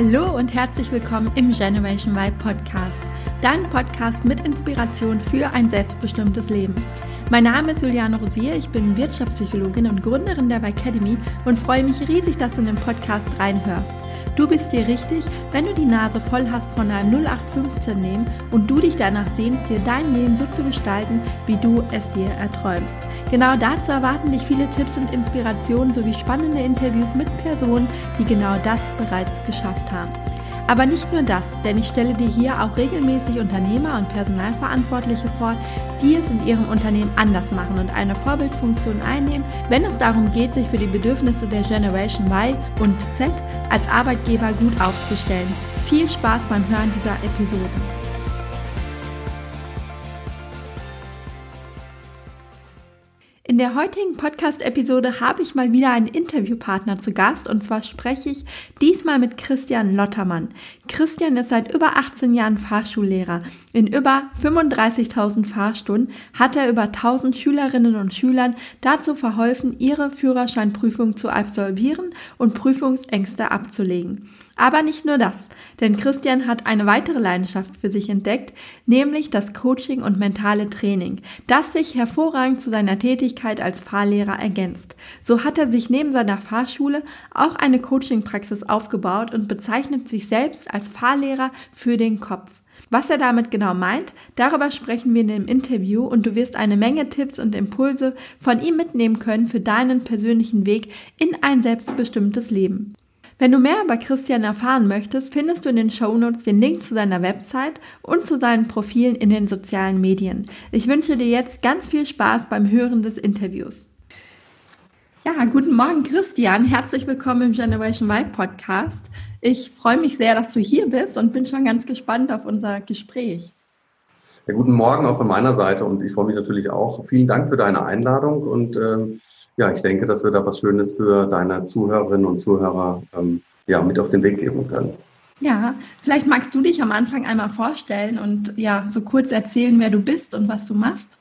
Hallo und herzlich willkommen im Generation Y Podcast, dein Podcast mit Inspiration für ein selbstbestimmtes Leben. Mein Name ist Juliane Rosier, ich bin Wirtschaftspsychologin und Gründerin der Y Academy und freue mich riesig, dass du in den Podcast reinhörst. Du bist dir richtig, wenn du die Nase voll hast von einem 0815 nehmen und du dich danach sehnst, dir dein Leben so zu gestalten, wie du es dir erträumst. Genau dazu erwarten dich viele Tipps und Inspirationen sowie spannende Interviews mit Personen, die genau das bereits geschafft haben. Aber nicht nur das, denn ich stelle dir hier auch regelmäßig Unternehmer und Personalverantwortliche vor, die es in ihrem Unternehmen anders machen und eine Vorbildfunktion einnehmen, wenn es darum geht, sich für die Bedürfnisse der Generation Y und Z als Arbeitgeber gut aufzustellen. Viel Spaß beim Hören dieser Episode. In der heutigen Podcast-Episode habe ich mal wieder einen Interviewpartner zu Gast und zwar spreche ich diesmal mit Christian Lottermann. Christian ist seit über 18 Jahren Fahrschullehrer. In über 35.000 Fahrstunden hat er über 1000 Schülerinnen und Schülern dazu verholfen, ihre Führerscheinprüfung zu absolvieren und Prüfungsängste abzulegen. Aber nicht nur das, denn Christian hat eine weitere Leidenschaft für sich entdeckt, nämlich das Coaching und mentale Training, das sich hervorragend zu seiner Tätigkeit als Fahrlehrer ergänzt. So hat er sich neben seiner Fahrschule auch eine Coachingpraxis aufgebaut und bezeichnet sich selbst als Fahrlehrer für den Kopf. Was er damit genau meint, darüber sprechen wir in dem Interview und du wirst eine Menge Tipps und Impulse von ihm mitnehmen können für deinen persönlichen Weg in ein selbstbestimmtes Leben. Wenn du mehr über Christian erfahren möchtest, findest du in den Shownotes den Link zu seiner Website und zu seinen Profilen in den sozialen Medien. Ich wünsche dir jetzt ganz viel Spaß beim Hören des Interviews. Ja, guten Morgen Christian, herzlich willkommen im Generation Y Podcast. Ich freue mich sehr, dass du hier bist und bin schon ganz gespannt auf unser Gespräch. Ja, guten Morgen auch von meiner Seite und ich freue mich natürlich auch. Vielen Dank für deine Einladung und ähm, ja, ich denke, dass wir da was Schönes für deine Zuhörerinnen und Zuhörer ähm, ja, mit auf den Weg geben können. Ja, vielleicht magst du dich am Anfang einmal vorstellen und ja, so kurz erzählen, wer du bist und was du machst.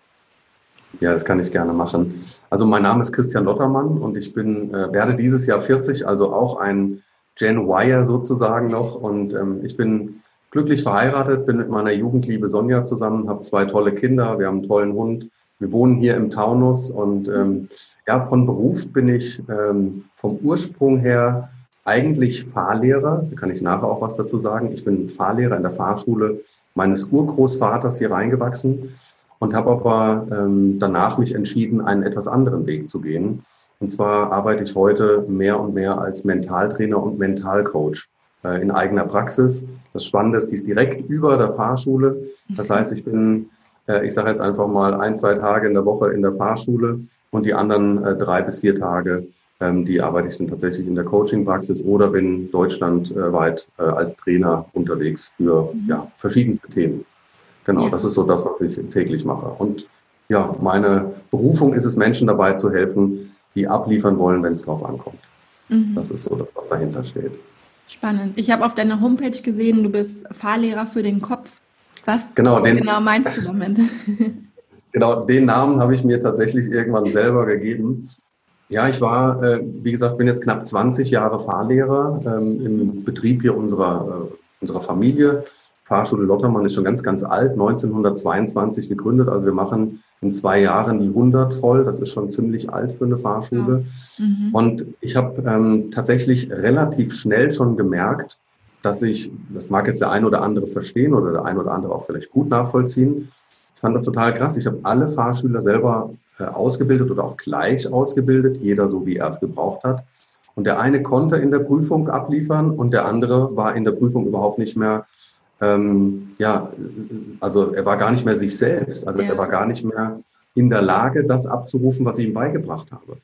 Ja, das kann ich gerne machen. Also mein Name ist Christian Lottermann und ich bin, äh, werde dieses Jahr 40, also auch ein Gen Wire sozusagen noch. Und ähm, ich bin glücklich verheiratet, bin mit meiner Jugendliebe Sonja zusammen, habe zwei tolle Kinder, wir haben einen tollen Hund wir wohnen hier im Taunus und ähm, ja, von Beruf bin ich ähm, vom Ursprung her eigentlich Fahrlehrer. Da kann ich nachher auch was dazu sagen. Ich bin Fahrlehrer in der Fahrschule meines Urgroßvaters hier reingewachsen und habe aber ähm, danach mich entschieden, einen etwas anderen Weg zu gehen. Und zwar arbeite ich heute mehr und mehr als Mentaltrainer und Mentalcoach äh, in eigener Praxis. Das Spannende ist, die ist direkt über der Fahrschule. Das heißt, ich bin äh, ich sage jetzt einfach mal ein, zwei Tage in der Woche in der Fahrschule und die anderen äh, drei bis vier Tage, ähm, die arbeite ich dann tatsächlich in der Coaching-Praxis oder bin deutschlandweit äh, als Trainer unterwegs für mhm. ja, verschiedenste Themen. Genau, ja. das ist so das, was ich täglich mache. Und ja, meine Berufung ist es, Menschen dabei zu helfen, die abliefern wollen, wenn es drauf ankommt. Mhm. Das ist so das, was dahinter steht. Spannend. Ich habe auf deiner Homepage gesehen, du bist Fahrlehrer für den Kopf. Was genau, den, genau meinst du damit? genau, den Namen habe ich mir tatsächlich irgendwann selber gegeben. Ja, ich war, äh, wie gesagt, bin jetzt knapp 20 Jahre Fahrlehrer ähm, im Betrieb hier unserer, äh, unserer Familie. Fahrschule Lottermann ist schon ganz, ganz alt, 1922 gegründet. Also wir machen in zwei Jahren die 100 voll. Das ist schon ziemlich alt für eine Fahrschule. Ja. Mhm. Und ich habe ähm, tatsächlich relativ schnell schon gemerkt, dass ich, das mag jetzt der ein oder andere verstehen oder der ein oder andere auch vielleicht gut nachvollziehen. Ich fand das total krass. Ich habe alle Fahrschüler selber äh, ausgebildet oder auch gleich ausgebildet, jeder so wie er es gebraucht hat. Und der eine konnte in der Prüfung abliefern und der andere war in der Prüfung überhaupt nicht mehr, ähm, ja, also er war gar nicht mehr sich selbst. Also ja. er war gar nicht mehr in der Lage, das abzurufen, was ich ihm beigebracht habe.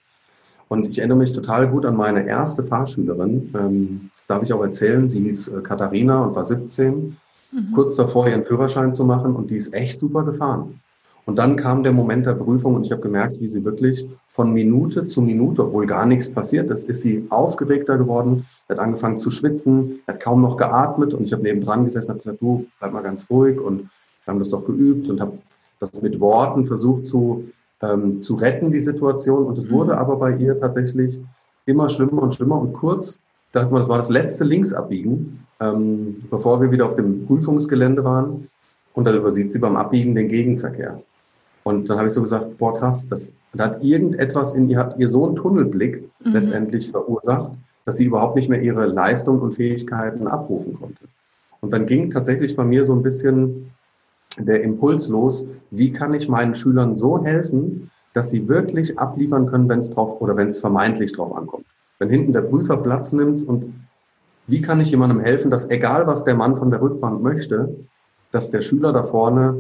Und ich erinnere mich total gut an meine erste Fahrschülerin. Ähm, das darf ich auch erzählen. Sie hieß äh, Katharina und war 17, mhm. kurz davor, ihren Führerschein zu machen. Und die ist echt super gefahren. Und dann kam der Moment der Prüfung und ich habe gemerkt, wie sie wirklich von Minute zu Minute, obwohl gar nichts passiert ist, ist sie aufgeregter geworden, hat angefangen zu schwitzen, hat kaum noch geatmet und ich habe nebendran gesessen und habe gesagt, du bleib mal ganz ruhig und wir haben das doch geübt und habe das mit Worten versucht zu ähm, zu retten, die Situation. Und es wurde mhm. aber bei ihr tatsächlich immer schlimmer und schlimmer. Und kurz das war das letzte Linksabbiegen, ähm, bevor wir wieder auf dem Prüfungsgelände waren. Und dann übersieht sie beim Abbiegen den Gegenverkehr. Und dann habe ich so gesagt, boah krass, das, da hat irgendetwas in ihr, hat ihr so einen Tunnelblick mhm. letztendlich verursacht, dass sie überhaupt nicht mehr ihre Leistung und Fähigkeiten abrufen konnte. Und dann ging tatsächlich bei mir so ein bisschen der Impuls los, wie kann ich meinen Schülern so helfen, dass sie wirklich abliefern können, wenn es drauf oder wenn es vermeintlich drauf ankommt. Wenn hinten der Prüfer Platz nimmt und wie kann ich jemandem helfen, dass egal was der Mann von der Rückbank möchte, dass der Schüler da vorne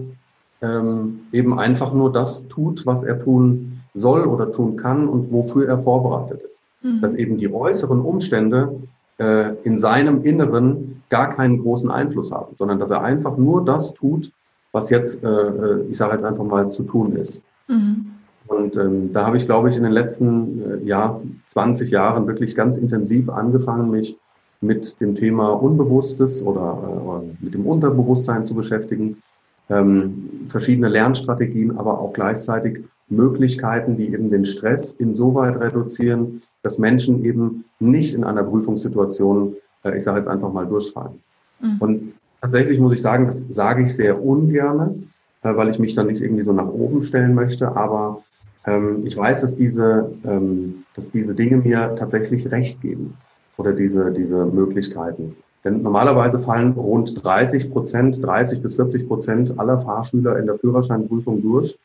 ähm, eben einfach nur das tut, was er tun soll oder tun kann und wofür er vorbereitet ist. Mhm. Dass eben die äußeren Umstände äh, in seinem Inneren gar keinen großen Einfluss haben, sondern dass er einfach nur das tut, was jetzt, äh, äh ich sage jetzt einfach mal, zu tun ist. Mhm. Und ähm, da habe ich, glaube ich, in den letzten äh, ja, 20 Jahren wirklich ganz intensiv angefangen, mich mit dem Thema Unbewusstes oder äh, mit dem Unterbewusstsein zu beschäftigen. Ähm, verschiedene Lernstrategien, aber auch gleichzeitig Möglichkeiten, die eben den Stress insoweit reduzieren, dass Menschen eben nicht in einer Prüfungssituation, äh, ich sage jetzt einfach mal, durchfallen. Mhm. Und tatsächlich muss ich sagen, das sage ich sehr ungerne, äh, weil ich mich dann nicht irgendwie so nach oben stellen möchte, aber ähm, ich weiß, dass diese, ähm, dass diese Dinge mir tatsächlich recht geben oder diese, diese Möglichkeiten. Denn normalerweise fallen rund 30 Prozent, 30 bis 40 Prozent aller Fahrschüler in der Führerscheinprüfung durch.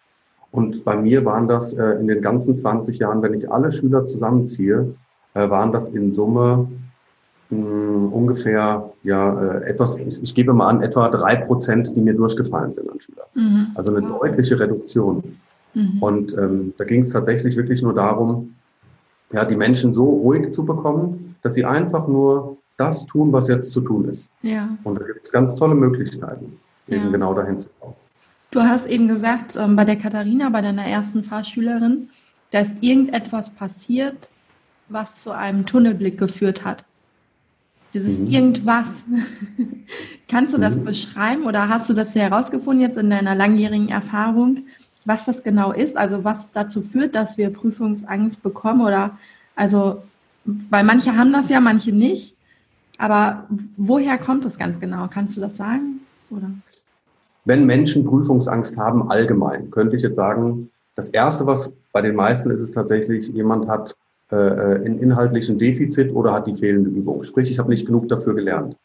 Und bei mir waren das äh, in den ganzen 20 Jahren, wenn ich alle Schüler zusammenziehe, äh, waren das in Summe mh, hm, ungefähr, ja, äh, etwas, ich, ich, gebe mal an, etwa drei Prozent, die mir durchgefallen sind an Schüler. Mhm. Also eine deutliche Reduktion. Mhm. Und ähm, da ging es tatsächlich wirklich nur darum, ja, die Menschen so ruhig zu bekommen, dass sie einfach nur das tun, was jetzt zu tun ist. Ja. Und da gibt es ganz tolle Möglichkeiten, eben ja. genau dahin zu kommen. Du hast eben gesagt, ähm, bei der Katharina, bei deiner ersten Fahrschülerin, dass irgendetwas passiert, was zu einem Tunnelblick geführt hat. Dieses mhm. irgendwas. Kannst du das mhm. beschreiben oder hast du das herausgefunden jetzt in deiner langjährigen Erfahrung, was das genau ist? Also was dazu führt, dass wir Prüfungsangst bekommen oder also, weil manche haben das ja, manche nicht. Aber woher kommt das ganz genau? Kannst du das sagen? Oder? Wenn Menschen Prüfungsangst haben, allgemein, könnte ich jetzt sagen, das Erste, was bei den meisten ist, ist tatsächlich, jemand hat äh, einen inhaltlichen Defizit oder hat die fehlende Übung. Sprich, ich habe nicht genug dafür gelernt.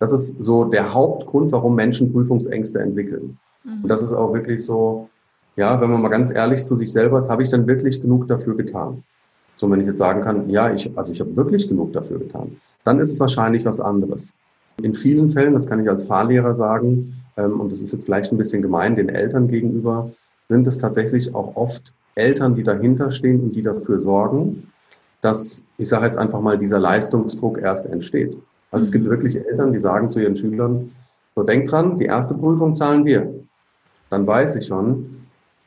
Das ist so der Hauptgrund, warum Menschen Prüfungsängste entwickeln. Mhm. Und das ist auch wirklich so, ja, wenn man mal ganz ehrlich zu sich selber ist, habe ich dann wirklich genug dafür getan? So, wenn ich jetzt sagen kann, ja, ich, also ich habe wirklich genug dafür getan, dann ist es wahrscheinlich was anderes. In vielen Fällen, das kann ich als Fahrlehrer sagen, ähm, und das ist jetzt vielleicht ein bisschen gemein den Eltern gegenüber, sind es tatsächlich auch oft Eltern, die dahinter stehen und die dafür sorgen, dass, ich sage jetzt einfach mal, dieser Leistungsdruck erst entsteht. Also es gibt mhm. wirklich Eltern, die sagen zu ihren Schülern, so denk dran, die erste Prüfung zahlen wir. Dann weiß ich schon,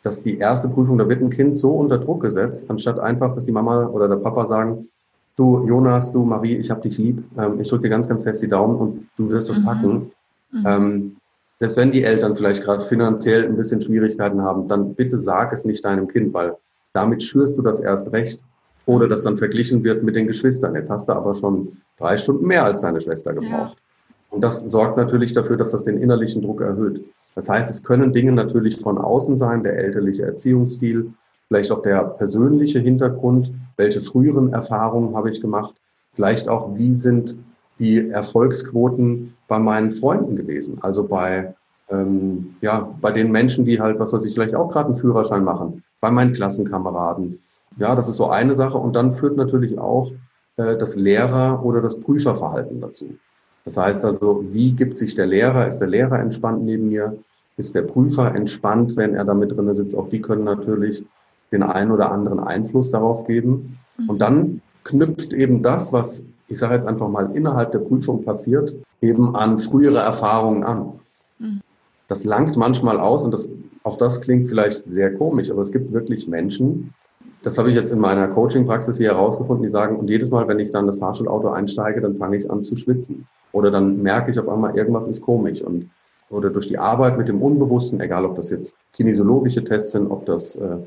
dass die erste Prüfung, da wird ein Kind so unter Druck gesetzt, anstatt einfach, dass die Mama oder der Papa sagen, du Jonas, du Marie, ich habe dich lieb, ähm, ich drücke dir ganz, ganz fest die Daumen und du wirst es mhm. packen. Mhm. Ähm, selbst wenn die Eltern vielleicht gerade finanziell ein bisschen Schwierigkeiten haben, dann bitte sag es nicht deinem Kind, weil damit schürst du das erst recht. Oder dass dann verglichen wird mit den Geschwistern. Jetzt hast du aber schon drei Stunden mehr als deine Schwester gebraucht. Ja. Und das sorgt natürlich dafür, dass das den innerlichen Druck erhöht. Das heißt, es können Dinge natürlich von außen sein, der elterliche Erziehungsstil, vielleicht auch der persönliche Hintergrund, welche früheren Erfahrungen habe ich gemacht, vielleicht auch, wie sind die Erfolgsquoten bei meinen Freunden gewesen, also bei, ähm, ja, bei den Menschen, die halt, was weiß ich, vielleicht auch gerade einen Führerschein machen, bei meinen Klassenkameraden. Ja, das ist so eine Sache. Und dann führt natürlich auch äh, das Lehrer- oder das Prüferverhalten dazu. Das heißt also, wie gibt sich der Lehrer? Ist der Lehrer entspannt neben mir? Ist der Prüfer entspannt, wenn er da mit drin sitzt? Auch die können natürlich den einen oder anderen Einfluss darauf geben. Mhm. Und dann knüpft eben das, was ich sage jetzt einfach mal innerhalb der Prüfung passiert, eben an frühere Erfahrungen an. Mhm. Das langt manchmal aus und das, auch das klingt vielleicht sehr komisch, aber es gibt wirklich Menschen, das habe ich jetzt in meiner Coaching-Praxis hier herausgefunden, die sagen, und jedes Mal, wenn ich dann das Fahrschulauto einsteige, dann fange ich an zu schwitzen. Oder dann merke ich auf einmal, irgendwas ist komisch. Und, oder durch die Arbeit mit dem Unbewussten, egal ob das jetzt kinesiologische Tests sind, ob das äh,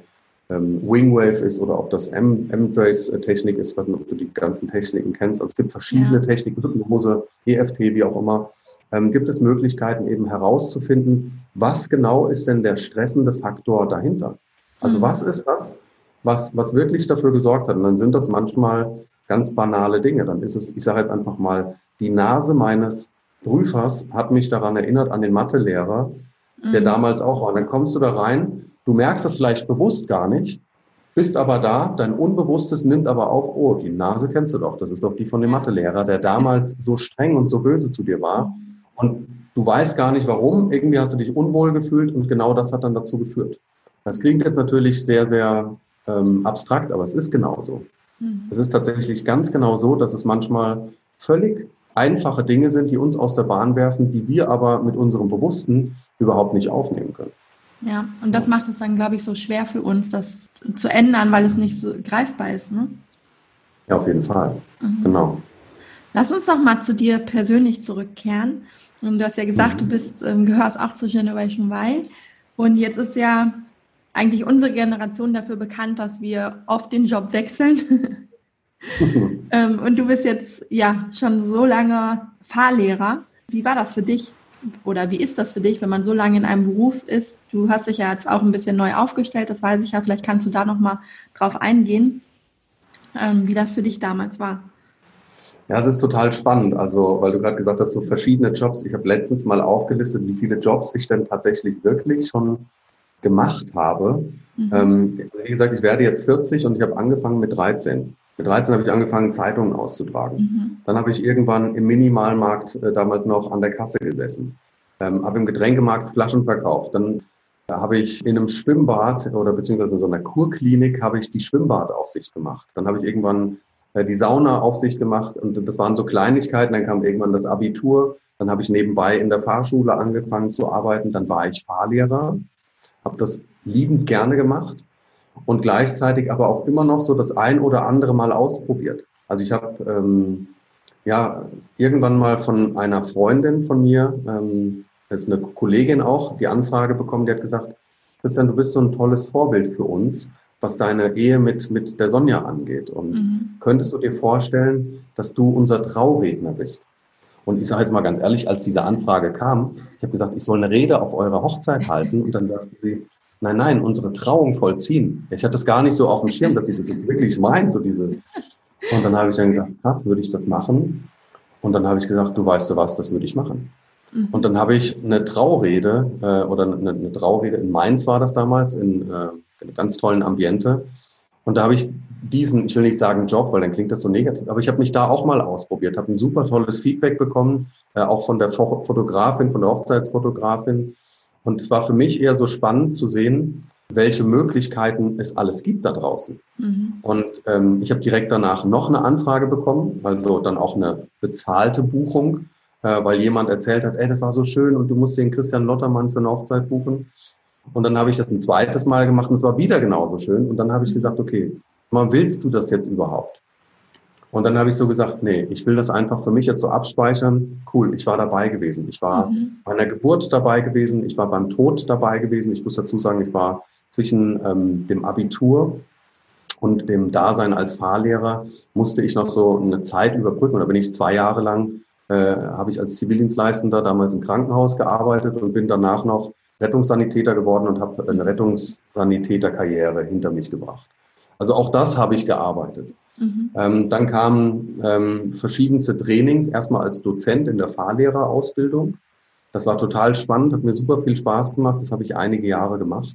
ähm, Wingwave ist oder ob das M-Trace-Technik ist, ob du die ganzen Techniken kennst. Also es gibt verschiedene ja. Techniken, Hypnose, EFT, wie auch immer. Ähm, gibt es Möglichkeiten eben herauszufinden, was genau ist denn der stressende Faktor dahinter? Also mhm. was ist das, was, was wirklich dafür gesorgt hat? Und dann sind das manchmal ganz banale Dinge. Dann ist es, ich sage jetzt einfach mal, die Nase meines Prüfers hat mich daran erinnert an den Mathelehrer, der mhm. damals auch war. Und dann kommst du da rein Du merkst das vielleicht bewusst gar nicht, bist aber da, dein Unbewusstes nimmt aber auf, oh, die Nase kennst du doch, das ist doch die von dem Mathelehrer, der damals so streng und so böse zu dir war. Und du weißt gar nicht warum, irgendwie hast du dich unwohl gefühlt und genau das hat dann dazu geführt. Das klingt jetzt natürlich sehr, sehr ähm, abstrakt, aber es ist genauso. Mhm. Es ist tatsächlich ganz genau so, dass es manchmal völlig einfache Dinge sind, die uns aus der Bahn werfen, die wir aber mit unserem Bewussten überhaupt nicht aufnehmen können. Ja, und das macht es dann, glaube ich, so schwer für uns, das zu ändern, weil es nicht so greifbar ist. Ne? Ja, auf jeden Fall. Mhm. Genau. Lass uns doch mal zu dir persönlich zurückkehren. Und du hast ja gesagt, mhm. du bist, ähm, gehörst auch zur Generation Y. Und jetzt ist ja eigentlich unsere Generation dafür bekannt, dass wir oft den Job wechseln. ähm, und du bist jetzt ja schon so lange Fahrlehrer. Wie war das für dich? oder wie ist das für dich, wenn man so lange in einem Beruf ist? Du hast dich ja jetzt auch ein bisschen neu aufgestellt, das weiß ich ja. Vielleicht kannst du da noch mal drauf eingehen, ähm, wie das für dich damals war. Ja, es ist total spannend. Also, weil du gerade gesagt hast, so verschiedene Jobs. Ich habe letztens mal aufgelistet, wie viele Jobs ich denn tatsächlich wirklich schon gemacht habe. Mhm. Ähm, wie gesagt, ich werde jetzt 40 und ich habe angefangen mit 13. Mit 13 habe ich angefangen, Zeitungen auszutragen. Mhm. Dann habe ich irgendwann im Minimalmarkt äh, damals noch an der Kasse gesessen. Ähm, habe im Getränkemarkt Flaschen verkauft. Dann äh, habe ich in einem Schwimmbad oder beziehungsweise in so einer Kurklinik habe ich die Schwimmbadaufsicht gemacht. Dann habe ich irgendwann äh, die Saunaaufsicht gemacht und das waren so Kleinigkeiten. Dann kam irgendwann das Abitur. Dann habe ich nebenbei in der Fahrschule angefangen zu arbeiten. Dann war ich Fahrlehrer, habe das liebend gerne gemacht und gleichzeitig aber auch immer noch so das ein oder andere Mal ausprobiert. Also ich habe ähm, ja irgendwann mal von einer Freundin von mir, ähm, das ist eine Kollegin auch, die Anfrage bekommen, die hat gesagt, Christian, du bist so ein tolles Vorbild für uns, was deine Ehe mit, mit der Sonja angeht. Und mhm. könntest du dir vorstellen, dass du unser Trauredner bist? Und ich sage jetzt mal ganz ehrlich, als diese Anfrage kam, ich habe gesagt, ich soll eine Rede auf eurer Hochzeit halten. Und dann sagte sie, nein, nein, unsere Trauung vollziehen. Ich hatte das gar nicht so auf dem Schirm, dass sie das jetzt wirklich meint, so diese. Und dann habe ich dann gesagt, krass, würde ich das machen? Und dann habe ich gesagt, du weißt du was, das würde ich machen. Mhm. Und dann habe ich eine Traurede äh, oder eine, eine, Traurede in Mainz war das damals, in, äh, einem ganz tollen Ambiente. Und da habe ich diesen, ich will nicht sagen Job, weil dann klingt das so negativ, aber ich habe mich da auch mal ausprobiert, habe ein super tolles Feedback bekommen, äh, auch von der Fotografin, von der Hochzeitsfotografin. Und es war für mich eher so spannend zu sehen, welche Möglichkeiten es alles gibt da draußen. Mhm. Und ähm, ich habe direkt danach noch eine Anfrage bekommen, also dann auch eine bezahlte Buchung, äh, weil jemand erzählt hat, ey, das war so schön und du musst den Christian Lottermann für eine Hochzeit buchen. Und dann habe ich das ein zweites Mal gemacht und es war wieder genauso schön. Und dann habe ich gesagt, okay, mal willst du das jetzt überhaupt? Und dann habe ich so gesagt, nee, ich will das einfach für mich jetzt so abspeichern. Cool, ich war dabei gewesen. Ich war mhm. bei einer Geburt dabei gewesen. Ich war beim Tod dabei gewesen. Ich muss dazu sagen, ich war zwischen ähm, dem Abitur und dem Dasein als Fahrlehrer musste ich noch so eine Zeit überbrücken. Da bin ich zwei Jahre lang, äh, habe ich als Zivildienstleistender damals im Krankenhaus gearbeitet und bin danach noch Rettungssanitäter geworden und habe eine Rettungssanitäterkarriere hinter mich gebracht. Also auch das habe ich gearbeitet. Mhm. Ähm, dann kamen ähm, verschiedenste Trainings, erstmal als Dozent in der Fahrlehrerausbildung. Das war total spannend, hat mir super viel Spaß gemacht. Das habe ich einige Jahre gemacht.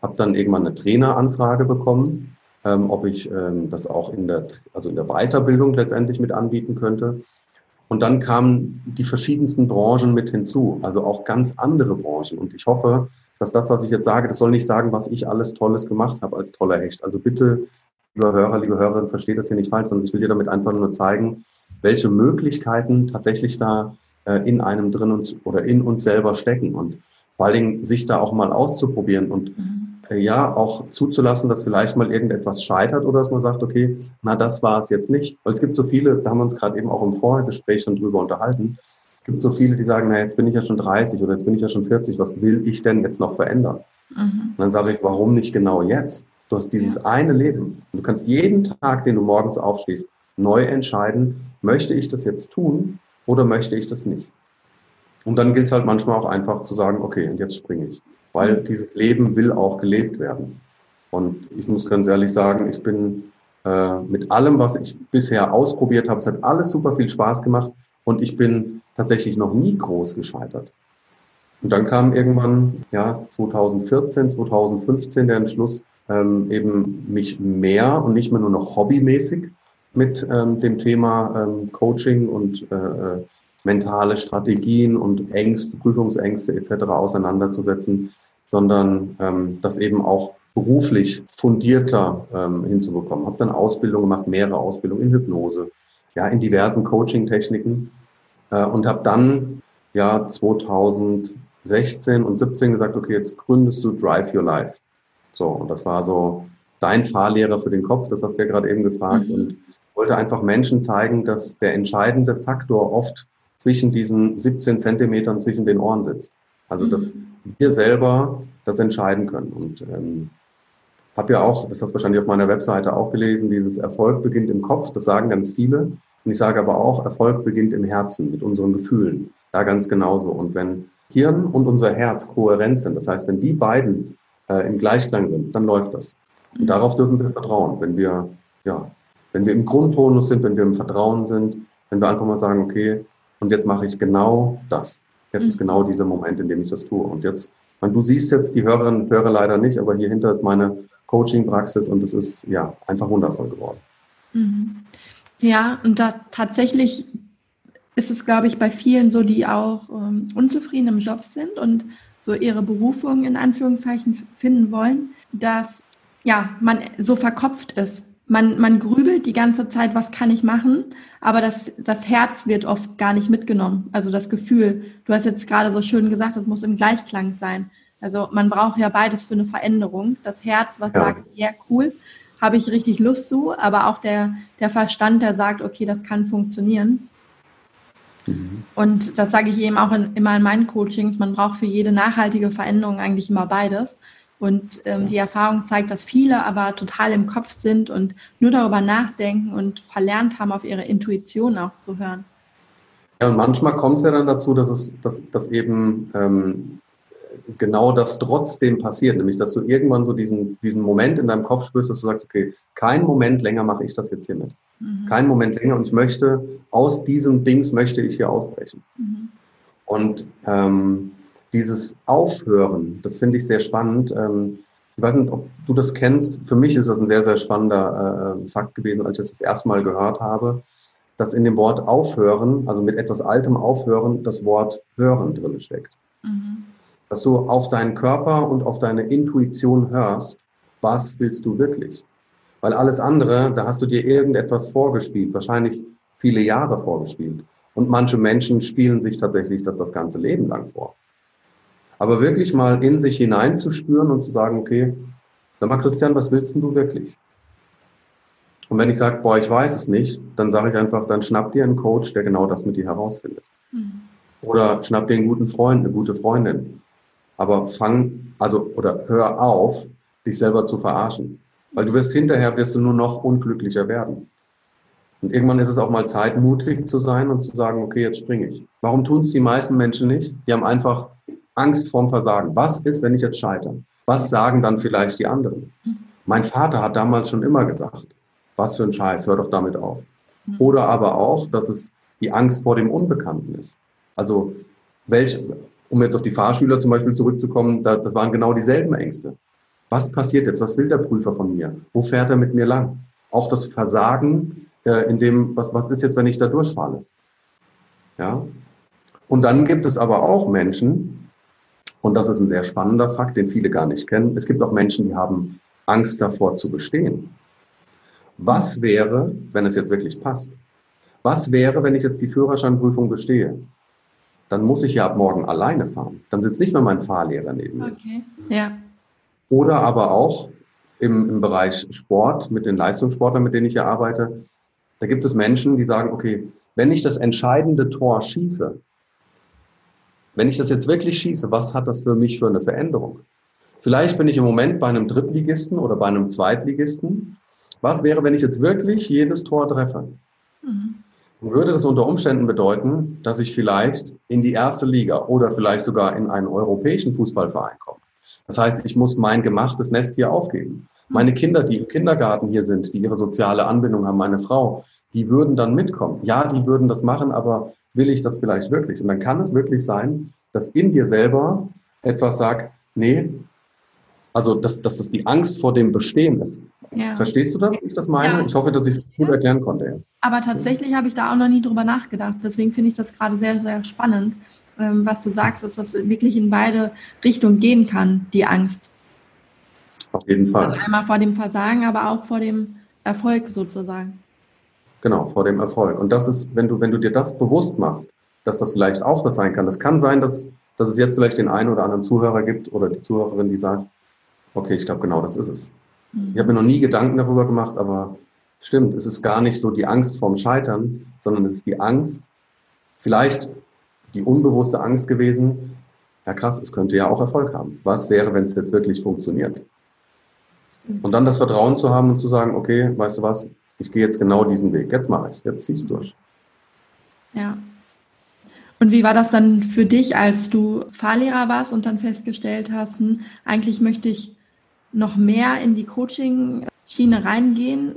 Habe dann irgendwann eine Traineranfrage bekommen, ähm, ob ich ähm, das auch in der, also in der Weiterbildung letztendlich mit anbieten könnte. Und dann kamen die verschiedensten Branchen mit hinzu, also auch ganz andere Branchen. Und ich hoffe, dass das, was ich jetzt sage, das soll nicht sagen, was ich alles Tolles gemacht habe als toller Hecht. Also bitte lieber Hörer, liebe Hörerin, versteht das hier nicht falsch, sondern ich will dir damit einfach nur zeigen, welche Möglichkeiten tatsächlich da äh, in einem drin und, oder in uns selber stecken und vor allen Dingen sich da auch mal auszuprobieren und mhm. äh, ja, auch zuzulassen, dass vielleicht mal irgendetwas scheitert oder dass man sagt, okay, na, das war es jetzt nicht. Weil es gibt so viele, da haben wir uns gerade eben auch im Vorgespräch schon drüber unterhalten, es gibt so viele, die sagen, na, jetzt bin ich ja schon 30 oder jetzt bin ich ja schon 40, was will ich denn jetzt noch verändern? Mhm. Und dann sage ich, warum nicht genau jetzt? Du hast dieses ja. eine Leben. Und du kannst jeden Tag, den du morgens aufstehst, neu entscheiden, möchte ich das jetzt tun oder möchte ich das nicht? Und dann gilt es halt manchmal auch einfach zu sagen, okay, und jetzt springe ich. Weil mhm. dieses Leben will auch gelebt werden. Und ich muss ganz ehrlich sagen, ich bin äh, mit allem, was ich bisher ausprobiert habe, es hat alles super viel Spaß gemacht und ich bin tatsächlich noch nie groß gescheitert. Und dann kam irgendwann, ja, 2014, 2015 der Entschluss, ähm, eben mich mehr und nicht mehr nur noch hobbymäßig mit ähm, dem Thema ähm, Coaching und äh, äh mentale Strategien und Ängste, Prüfungsängste etc. auseinanderzusetzen, sondern ähm, das eben auch beruflich fundierter ähm, hinzubekommen. Habe dann Ausbildung gemacht, mehrere Ausbildungen in Hypnose, ja, in diversen Coaching-Techniken äh, und habe dann ja 2016 und 17 gesagt, okay, jetzt gründest du Drive Your Life. So, und das war so dein Fahrlehrer für den Kopf, das hast du ja gerade eben gefragt mhm. und wollte einfach Menschen zeigen, dass der entscheidende Faktor oft zwischen diesen 17 Zentimetern zwischen den Ohren sitzt. Also, dass mhm. wir selber das entscheiden können. Und ähm, habe ja auch, das hast du wahrscheinlich auf meiner Webseite auch gelesen, dieses Erfolg beginnt im Kopf, das sagen ganz viele. Und ich sage aber auch, Erfolg beginnt im Herzen, mit unseren Gefühlen. Da ganz genauso. Und wenn Hirn und unser Herz kohärent sind, das heißt, wenn die beiden äh, im Gleichklang sind, dann läuft das. Und darauf dürfen wir vertrauen. Wenn wir, ja, wenn wir im Grundtonus sind, wenn wir im Vertrauen sind, wenn wir einfach mal sagen, okay, und jetzt mache ich genau das. Jetzt ist mhm. genau dieser Moment, in dem ich das tue. Und jetzt, man, du siehst jetzt die Hörerinnen und Hörer leider nicht, aber hier hinter ist meine Coaching-Praxis und es ist ja einfach wundervoll geworden. Mhm. Ja, und da tatsächlich ist es, glaube ich, bei vielen so, die auch ähm, unzufrieden im Job sind und so ihre Berufung in Anführungszeichen finden wollen, dass ja man so verkopft ist. Man, man grübelt die ganze Zeit, was kann ich machen, aber das, das Herz wird oft gar nicht mitgenommen. Also das Gefühl. Du hast jetzt gerade so schön gesagt, es muss im Gleichklang sein. Also man braucht ja beides für eine Veränderung. Das Herz, was ja. sagt, ja cool, habe ich richtig Lust zu, aber auch der, der Verstand, der sagt, okay, das kann funktionieren. Mhm. Und das sage ich eben auch in, immer in meinen Coachings, man braucht für jede nachhaltige Veränderung eigentlich immer beides. Und ähm, die Erfahrung zeigt, dass viele aber total im Kopf sind und nur darüber nachdenken und verlernt haben, auf ihre Intuition auch zu hören. Ja, und manchmal kommt es ja dann dazu, dass es, dass, dass eben ähm, genau das trotzdem passiert, nämlich dass du irgendwann so diesen, diesen Moment in deinem Kopf spürst, dass du sagst, okay, kein Moment länger mache ich das jetzt hier mit. Mhm. Kein Moment länger und ich möchte, aus diesem Dings möchte ich hier ausbrechen. Mhm. Und ähm, dieses Aufhören, das finde ich sehr spannend. Ähm, ich weiß nicht, ob du das kennst. Für mich ist das ein sehr, sehr spannender äh, Fakt gewesen, als ich das das erste Mal gehört habe, dass in dem Wort Aufhören, also mit etwas Altem Aufhören, das Wort Hören drin steckt. Mhm dass du auf deinen Körper und auf deine Intuition hörst, was willst du wirklich? Weil alles andere, da hast du dir irgendetwas vorgespielt, wahrscheinlich viele Jahre vorgespielt. Und manche Menschen spielen sich tatsächlich das das ganze Leben lang vor. Aber wirklich mal in sich hineinzuspüren und zu sagen, okay, sag mal Christian, was willst denn du wirklich? Und wenn ich sage, boah, ich weiß es nicht, dann sage ich einfach, dann schnapp dir einen Coach, der genau das mit dir herausfindet. Mhm. Oder schnapp dir einen guten Freund, eine gute Freundin. Aber fang, also, oder hör auf, dich selber zu verarschen. Weil du wirst hinterher, wirst du nur noch unglücklicher werden. Und irgendwann ist es auch mal Zeit, mutig zu sein und zu sagen, okay, jetzt springe ich. Warum tun es die meisten Menschen nicht? Die haben einfach Angst vorm Versagen. Was ist, wenn ich jetzt scheitere? Was sagen dann vielleicht die anderen? Mein Vater hat damals schon immer gesagt, was für ein Scheiß, hör doch damit auf. Oder aber auch, dass es die Angst vor dem Unbekannten ist. Also, welche, um jetzt auf die Fahrschüler zum Beispiel zurückzukommen, da, das waren genau dieselben Ängste. Was passiert jetzt? Was will der Prüfer von mir? Wo fährt er mit mir lang? Auch das Versagen äh, in dem, was, was ist jetzt, wenn ich da durchfalle? Ja. Und dann gibt es aber auch Menschen, und das ist ein sehr spannender Fakt, den viele gar nicht kennen. Es gibt auch Menschen, die haben Angst davor zu bestehen. Was wäre, wenn es jetzt wirklich passt? Was wäre, wenn ich jetzt die Führerscheinprüfung bestehe? Dann muss ich ja ab morgen alleine fahren. Dann sitzt nicht mehr mein Fahrlehrer neben mir. Okay, ja. Oder aber auch im, im Bereich Sport mit den Leistungssportlern, mit denen ich hier arbeite, da gibt es Menschen, die sagen, okay, wenn ich das entscheidende Tor schieße, wenn ich das jetzt wirklich schieße, was hat das für mich für eine Veränderung? Vielleicht bin ich im Moment bei einem Drittligisten oder bei einem Zweitligisten. Was wäre, wenn ich jetzt wirklich jedes Tor treffe? Mhm. Würde das unter Umständen bedeuten, dass ich vielleicht in die erste Liga oder vielleicht sogar in einen europäischen Fußballverein komme? Das heißt, ich muss mein gemachtes Nest hier aufgeben. Meine Kinder, die im Kindergarten hier sind, die ihre soziale Anbindung haben, meine Frau, die würden dann mitkommen. Ja, die würden das machen, aber will ich das vielleicht wirklich? Und dann kann es wirklich sein, dass in dir selber etwas sagt, nee, also dass, dass das die Angst vor dem Bestehen ist. Ja. Verstehst du das, wie ich das meine? Ja. Ich hoffe, dass ich es gut erklären konnte. Aber tatsächlich habe ich da auch noch nie drüber nachgedacht. Deswegen finde ich das gerade sehr, sehr spannend, ähm, was du sagst, dass das wirklich in beide Richtungen gehen kann, die Angst. Auf jeden Fall. Also einmal vor dem Versagen, aber auch vor dem Erfolg sozusagen. Genau, vor dem Erfolg. Und das ist, wenn du, wenn du dir das bewusst machst, dass das vielleicht auch das sein kann. Das kann sein, dass, dass es jetzt vielleicht den einen oder anderen Zuhörer gibt oder die Zuhörerin, die sagt, okay, ich glaube, genau das ist es. Ich habe mir noch nie Gedanken darüber gemacht, aber stimmt, es ist gar nicht so die Angst vorm Scheitern, sondern es ist die Angst, vielleicht die unbewusste Angst gewesen, ja krass, es könnte ja auch Erfolg haben. Was wäre, wenn es jetzt wirklich funktioniert? Und dann das Vertrauen zu haben und zu sagen, okay, weißt du was, ich gehe jetzt genau diesen Weg, jetzt mache ich es, jetzt zieh's durch. Ja. Und wie war das dann für dich, als du Fahrlehrer warst und dann festgestellt hast, hm, eigentlich möchte ich noch mehr in die Coaching-Schiene reingehen?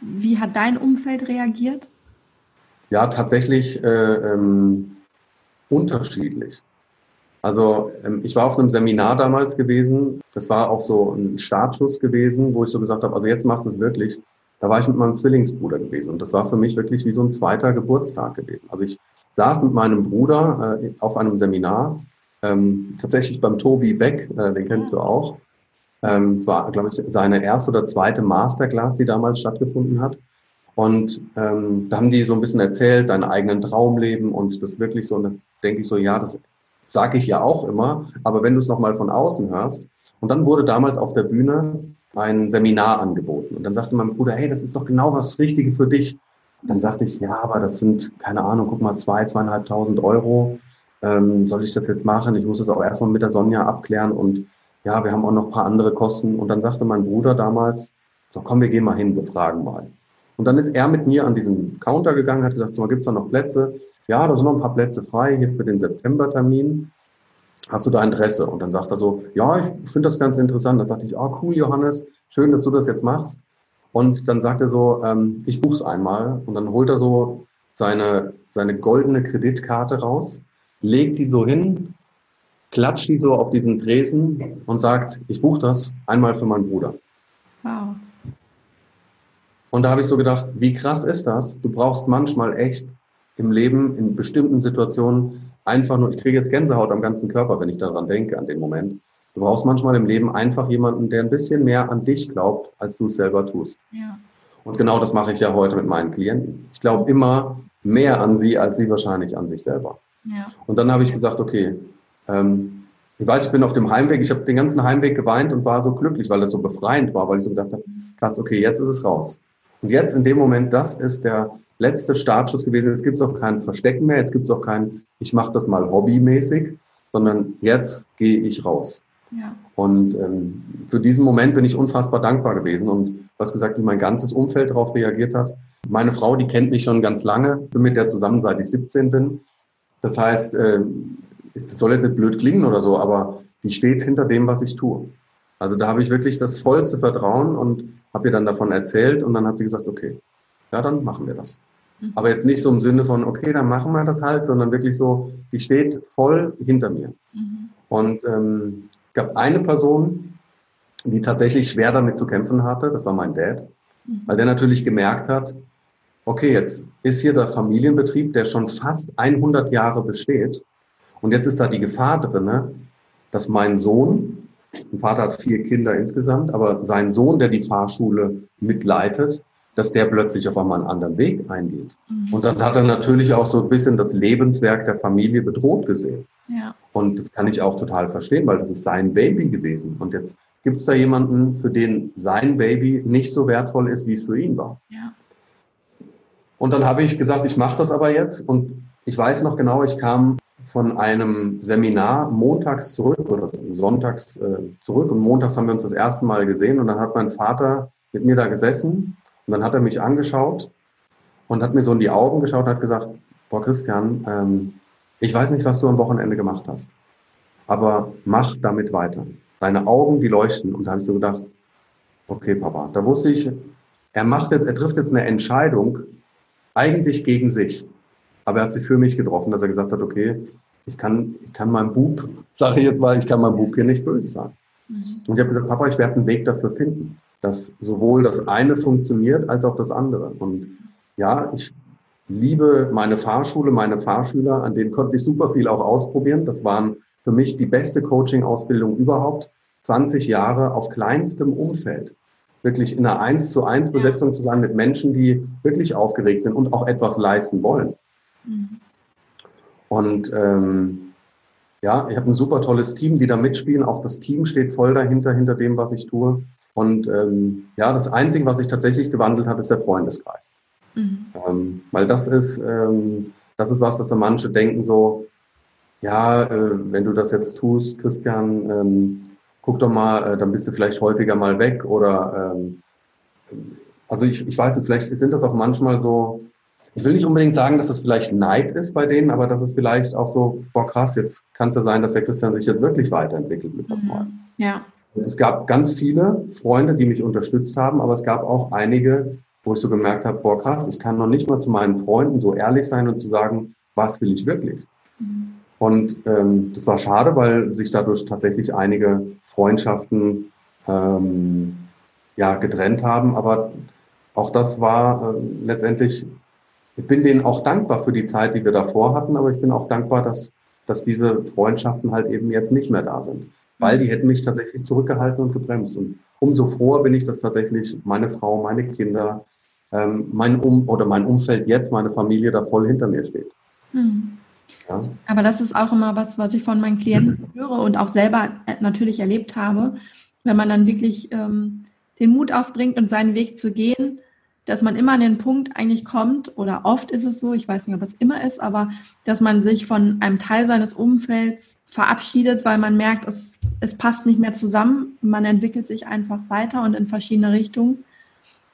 Wie hat dein Umfeld reagiert? Ja, tatsächlich äh, ähm, unterschiedlich. Also ähm, ich war auf einem Seminar damals gewesen. Das war auch so ein Startschuss gewesen, wo ich so gesagt habe, also jetzt machst du es wirklich. Da war ich mit meinem Zwillingsbruder gewesen und das war für mich wirklich wie so ein zweiter Geburtstag gewesen. Also ich saß mit meinem Bruder äh, auf einem Seminar, ähm, tatsächlich beim Tobi Beck, äh, den kennst du auch. Ähm, es war, glaube ich, seine erste oder zweite Masterclass, die damals stattgefunden hat. Und ähm, da haben die so ein bisschen erzählt, deinen eigenen Traumleben und das wirklich so, und dann denke ich so, ja, das Sage ich ja auch immer, aber wenn du es nochmal von außen hörst. Und dann wurde damals auf der Bühne ein Seminar angeboten. Und dann sagte mein Bruder, hey, das ist doch genau was Richtige für dich. Dann sagte ich, ja, aber das sind, keine Ahnung, guck mal, zwei, zweieinhalbtausend Euro. Ähm, soll ich das jetzt machen? Ich muss es auch erstmal mit der Sonja abklären und ja, wir haben auch noch ein paar andere Kosten. Und dann sagte mein Bruder damals, so komm, wir gehen mal hin, wir fragen mal. Und dann ist er mit mir an diesen Counter gegangen, hat gesagt, so, mal, gibt's da noch Plätze? ja, da sind noch ein paar Plätze frei hier für den September-Termin. Hast du da Interesse? Und dann sagt er so, ja, ich finde das ganz interessant. Dann sagte ich, oh cool, Johannes, schön, dass du das jetzt machst. Und dann sagt er so, ähm, ich buch's einmal. Und dann holt er so seine, seine goldene Kreditkarte raus, legt die so hin, klatscht die so auf diesen Tresen und sagt, ich buche das einmal für meinen Bruder. Wow. Und da habe ich so gedacht, wie krass ist das? Du brauchst manchmal echt im Leben in bestimmten Situationen einfach nur, ich kriege jetzt Gänsehaut am ganzen Körper, wenn ich daran denke, an den Moment. Du brauchst manchmal im Leben einfach jemanden, der ein bisschen mehr an dich glaubt, als du es selber tust. Ja. Und genau das mache ich ja heute mit meinen Klienten. Ich glaube immer mehr an sie, als sie wahrscheinlich an sich selber. Ja. Und dann habe ich gesagt, okay, ähm, ich weiß, ich bin auf dem Heimweg, ich habe den ganzen Heimweg geweint und war so glücklich, weil das so befreiend war, weil ich so gedacht habe, krass, okay, jetzt ist es raus. Und jetzt in dem Moment, das ist der letzte Startschuss gewesen. Jetzt gibt es auch kein Verstecken mehr, jetzt gibt es auch kein, ich mache das mal hobbymäßig, sondern jetzt gehe ich raus. Ja. Und ähm, für diesen Moment bin ich unfassbar dankbar gewesen und hast gesagt, wie mein ganzes Umfeld darauf reagiert hat. Meine Frau, die kennt mich schon ganz lange, bin mit der zusammen, seit ich 17 bin. Das heißt, äh, das soll jetzt nicht blöd klingen oder so, aber die steht hinter dem, was ich tue. Also da habe ich wirklich das vollste Vertrauen und habe ihr dann davon erzählt und dann hat sie gesagt, okay, ja, dann machen wir das. Mhm. Aber jetzt nicht so im Sinne von, okay, dann machen wir das halt, sondern wirklich so, die steht voll hinter mir. Mhm. Und ähm, gab eine Person, die tatsächlich schwer damit zu kämpfen hatte, das war mein Dad, mhm. weil der natürlich gemerkt hat, okay, jetzt ist hier der Familienbetrieb, der schon fast 100 Jahre besteht. Und jetzt ist da die Gefahr drin, dass mein Sohn, mein Vater hat vier Kinder insgesamt, aber sein Sohn, der die Fahrschule mitleitet, dass der plötzlich auf einmal einen anderen Weg eingeht. Mhm. Und dann hat er natürlich auch so ein bisschen das Lebenswerk der Familie bedroht gesehen. Ja. Und das kann ich auch total verstehen, weil das ist sein Baby gewesen. Und jetzt gibt es da jemanden, für den sein Baby nicht so wertvoll ist, wie es für ihn war. Ja. Und dann habe ich gesagt, ich mache das aber jetzt. Und ich weiß noch genau, ich kam von einem Seminar montags zurück oder sonntags äh, zurück und montags haben wir uns das erste Mal gesehen und dann hat mein Vater mit mir da gesessen und dann hat er mich angeschaut und hat mir so in die Augen geschaut und hat gesagt, boah Christian, ähm, ich weiß nicht, was du am Wochenende gemacht hast, aber mach damit weiter. Deine Augen, die leuchten. Und da habe ich so gedacht, okay, Papa, da wusste ich, er macht jetzt, er trifft jetzt eine Entscheidung, eigentlich gegen sich. Aber er hat sie für mich getroffen, dass er gesagt hat, okay, ich kann, ich kann meinem Bub, sage ich jetzt mal, ich kann meinem Bub hier nicht böse sein. Mhm. Und ich habe gesagt, Papa, ich werde einen Weg dafür finden, dass sowohl das eine funktioniert als auch das andere. Und ja, ich liebe meine Fahrschule, meine Fahrschüler, an denen konnte ich super viel auch ausprobieren. Das waren für mich die beste Coaching-Ausbildung überhaupt. 20 Jahre auf kleinstem Umfeld. Wirklich in einer 1 zu 1 Besetzung zu sein mit Menschen, die wirklich aufgeregt sind und auch etwas leisten wollen. Mhm. Und ähm, ja, ich habe ein super tolles Team, die da mitspielen. Auch das Team steht voll dahinter, hinter dem, was ich tue. Und ähm, ja, das Einzige, was sich tatsächlich gewandelt hat, ist der Freundeskreis. Mhm. Ähm, weil das ist, ähm, das ist was, dass da manche denken so, ja, äh, wenn du das jetzt tust, Christian, ähm, guck doch mal, äh, dann bist du vielleicht häufiger mal weg oder ähm, also ich, ich weiß nicht, vielleicht sind das auch manchmal so, ich will nicht unbedingt sagen, dass das vielleicht Neid ist bei denen, aber das ist vielleicht auch so, boah krass, jetzt kann es ja sein, dass der Christian sich jetzt wirklich weiterentwickelt mit was mhm. Neuem. Ja. es gab ganz viele Freunde, die mich unterstützt haben, aber es gab auch einige, wo ich so gemerkt habe, boah krass, ich kann noch nicht mal zu meinen Freunden so ehrlich sein und zu sagen, was will ich wirklich? Mhm. Und ähm, das war schade, weil sich dadurch tatsächlich einige Freundschaften ähm, ja, getrennt haben. Aber auch das war äh, letztendlich, ich bin denen auch dankbar für die Zeit, die wir davor hatten, aber ich bin auch dankbar, dass, dass diese Freundschaften halt eben jetzt nicht mehr da sind. Weil die hätten mich tatsächlich zurückgehalten und gebremst. Und umso froher bin ich, dass tatsächlich meine Frau, meine Kinder, ähm, mein um oder mein Umfeld jetzt, meine Familie da voll hinter mir steht. Mhm. Ja. Aber das ist auch immer was, was ich von meinen Klienten höre und auch selber äh, natürlich erlebt habe, wenn man dann wirklich ähm, den Mut aufbringt und seinen Weg zu gehen, dass man immer an den Punkt eigentlich kommt, oder oft ist es so, ich weiß nicht, ob es immer ist, aber dass man sich von einem Teil seines Umfelds verabschiedet, weil man merkt, es, es passt nicht mehr zusammen. Man entwickelt sich einfach weiter und in verschiedene Richtungen.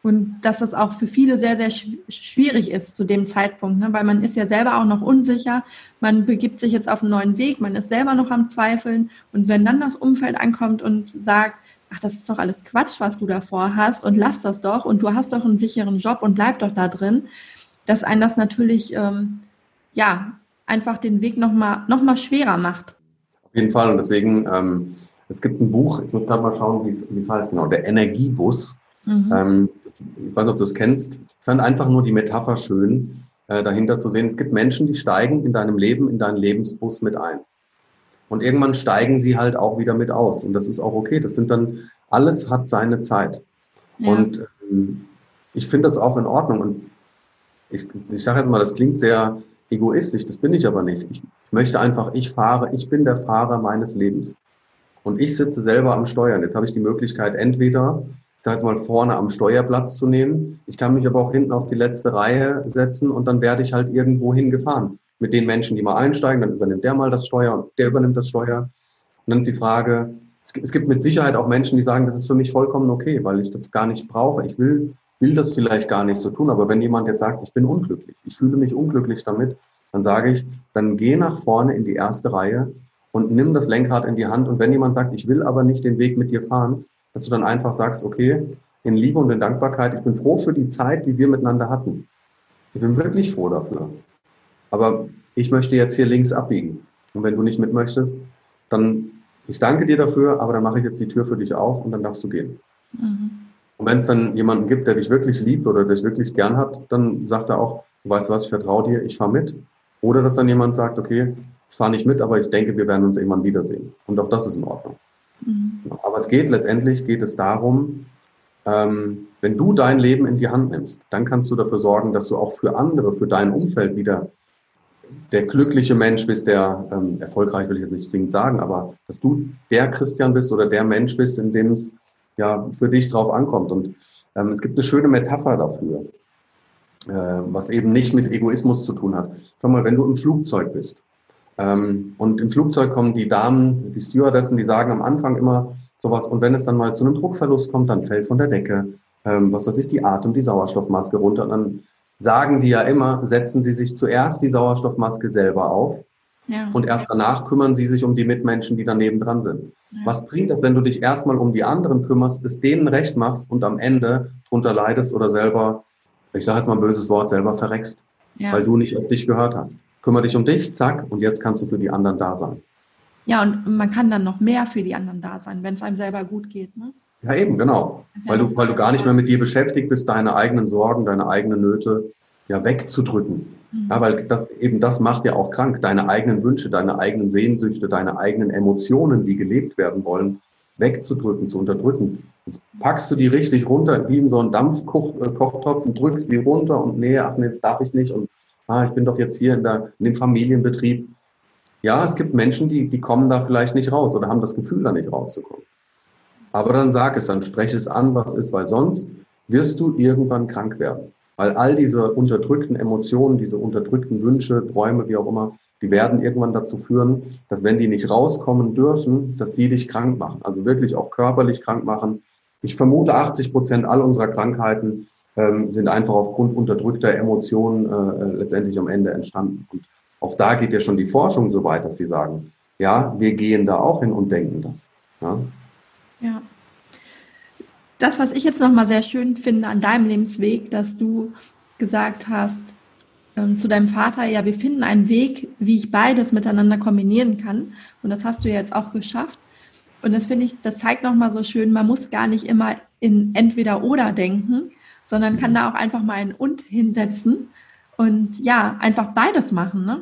Und dass das auch für viele sehr, sehr schwierig ist zu dem Zeitpunkt, ne? weil man ist ja selber auch noch unsicher, man begibt sich jetzt auf einen neuen Weg, man ist selber noch am Zweifeln. Und wenn dann das Umfeld ankommt und sagt, ach, das ist doch alles Quatsch, was du davor hast und lass das doch und du hast doch einen sicheren Job und bleib doch da drin, dass einen das natürlich, ähm, ja, einfach den Weg nochmal noch mal schwerer macht. Auf jeden Fall und deswegen, ähm, es gibt ein Buch, ich muss gerade mal schauen, wie es heißt genau, der Energiebus Mhm. Ähm, ich weiß nicht, ob du es kennst. Ich fand einfach nur die Metapher schön, äh, dahinter zu sehen. Es gibt Menschen, die steigen in deinem Leben, in deinen Lebensbus mit ein. Und irgendwann steigen sie halt auch wieder mit aus. Und das ist auch okay. Das sind dann, alles hat seine Zeit. Ja. Und ähm, ich finde das auch in Ordnung. Und ich, ich sage jetzt mal, das klingt sehr egoistisch, das bin ich aber nicht. Ich, ich möchte einfach, ich fahre, ich bin der Fahrer meines Lebens. Und ich sitze selber am Steuern. Jetzt habe ich die Möglichkeit, entweder ich sage jetzt mal, vorne am Steuerplatz zu nehmen. Ich kann mich aber auch hinten auf die letzte Reihe setzen und dann werde ich halt irgendwo hingefahren. Mit den Menschen, die mal einsteigen, dann übernimmt der mal das Steuer und der übernimmt das Steuer. Und dann ist die Frage, es gibt mit Sicherheit auch Menschen, die sagen, das ist für mich vollkommen okay, weil ich das gar nicht brauche. Ich will, will das vielleicht gar nicht so tun. Aber wenn jemand jetzt sagt, ich bin unglücklich, ich fühle mich unglücklich damit, dann sage ich, dann geh nach vorne in die erste Reihe und nimm das Lenkrad in die Hand. Und wenn jemand sagt, ich will aber nicht den Weg mit dir fahren, dass du dann einfach sagst, okay, in Liebe und in Dankbarkeit, ich bin froh für die Zeit, die wir miteinander hatten. Ich bin wirklich froh dafür. Aber ich möchte jetzt hier links abbiegen. Und wenn du nicht mit möchtest, dann, ich danke dir dafür, aber dann mache ich jetzt die Tür für dich auf und dann darfst du gehen. Mhm. Und wenn es dann jemanden gibt, der dich wirklich liebt oder dich wirklich gern hat, dann sagt er auch, du weißt was, ich vertraue dir, ich fahre mit. Oder dass dann jemand sagt, okay, ich fahre nicht mit, aber ich denke, wir werden uns irgendwann wiedersehen. Und auch das ist in Ordnung. Mhm. Aber es geht letztendlich, geht es darum, ähm, wenn du dein Leben in die Hand nimmst, dann kannst du dafür sorgen, dass du auch für andere, für dein Umfeld wieder der glückliche Mensch bist, der ähm, erfolgreich will ich jetzt nicht zwingend sagen, aber dass du der Christian bist oder der Mensch bist, in dem es ja für dich drauf ankommt. Und ähm, es gibt eine schöne Metapher dafür, äh, was eben nicht mit Egoismus zu tun hat. Schau mal, wenn du im Flugzeug bist, Ähm, und im Flugzeug kommen die Damen, die Stewardessen, die sagen am Anfang immer sowas. Und wenn es dann mal zu einem Druckverlust kommt, dann fällt von der Decke, ähm, was weiß ich, die Atem, die Sauerstoffmaske runter. Und dann sagen die ja immer, setzen Sie sich zuerst die Sauerstoffmaske selber auf. Ja. Und erst danach kümmern sie sich um die Mitmenschen, die daneben dran sind. Ja. Was bringt das, wenn du dich erstmal um die anderen kümmerst, es denen recht machst und am Ende drunter leidest oder selber, ich sage jetzt mal ein böses Wort, selber verreckst, ja. weil du nicht auf dich gehört hast kümmere dich um dich, zack, und jetzt kannst du für die anderen da sein. Ja, und man kann dann noch mehr für die anderen da sein, wenn es einem selber gut geht. Ne? Ja, eben, genau. Weil du, weil du gar nicht mehr mit dir beschäftigt bist, deine eigenen Sorgen, deine eigenen Nöte ja wegzudrücken. Mhm. Ja, weil das eben das macht ja auch krank. Deine eigenen Wünsche, deine eigenen Sehnsüchte, deine eigenen Emotionen, die gelebt werden wollen, wegzudrücken, zu unterdrücken. Jetzt packst du die richtig runter, wie in so einen Dampfkochtopf und drückst die runter und nee, ach nee, jetzt darf ich nicht und ah, ich bin doch jetzt hier in, der, in dem Familienbetrieb. Ja, es gibt Menschen, die, die kommen da vielleicht nicht raus oder haben das Gefühl, da nicht rauszukommen. Aber dann sag es, dann spreche es an, was ist, weil sonst wirst du irgendwann krank werden. Weil all diese unterdrückten Emotionen, diese unterdrückten Wünsche, Träume, wie auch immer, die werden irgendwann dazu führen, dass wenn die nicht rauskommen dürfen, dass sie dich krank machen. Also wirklich auch körperlich krank machen. Ich vermute, 80 Prozent all unserer Krankheiten ähm, sind einfach aufgrund unterdrückter Emotionen äh, äh, letztendlich am Ende entstanden. Und auch da geht ja schon die Forschung so weit, dass sie sagen, ja, wir gehen da auch hin und denken das. Ja. Ja. Das, was ich jetzt nochmal sehr schön finde an deinem Lebensweg, dass du gesagt hast ähm, zu deinem Vater, ja, wir finden einen Weg, wie ich beides miteinander kombinieren kann. Und das hast du ja jetzt auch geschafft. Und das finde ich, das zeigt nochmal so schön, man muss gar nicht immer in entweder oder denken, sondern kann da auch einfach mal ein und hinsetzen und ja, einfach beides machen. Ne?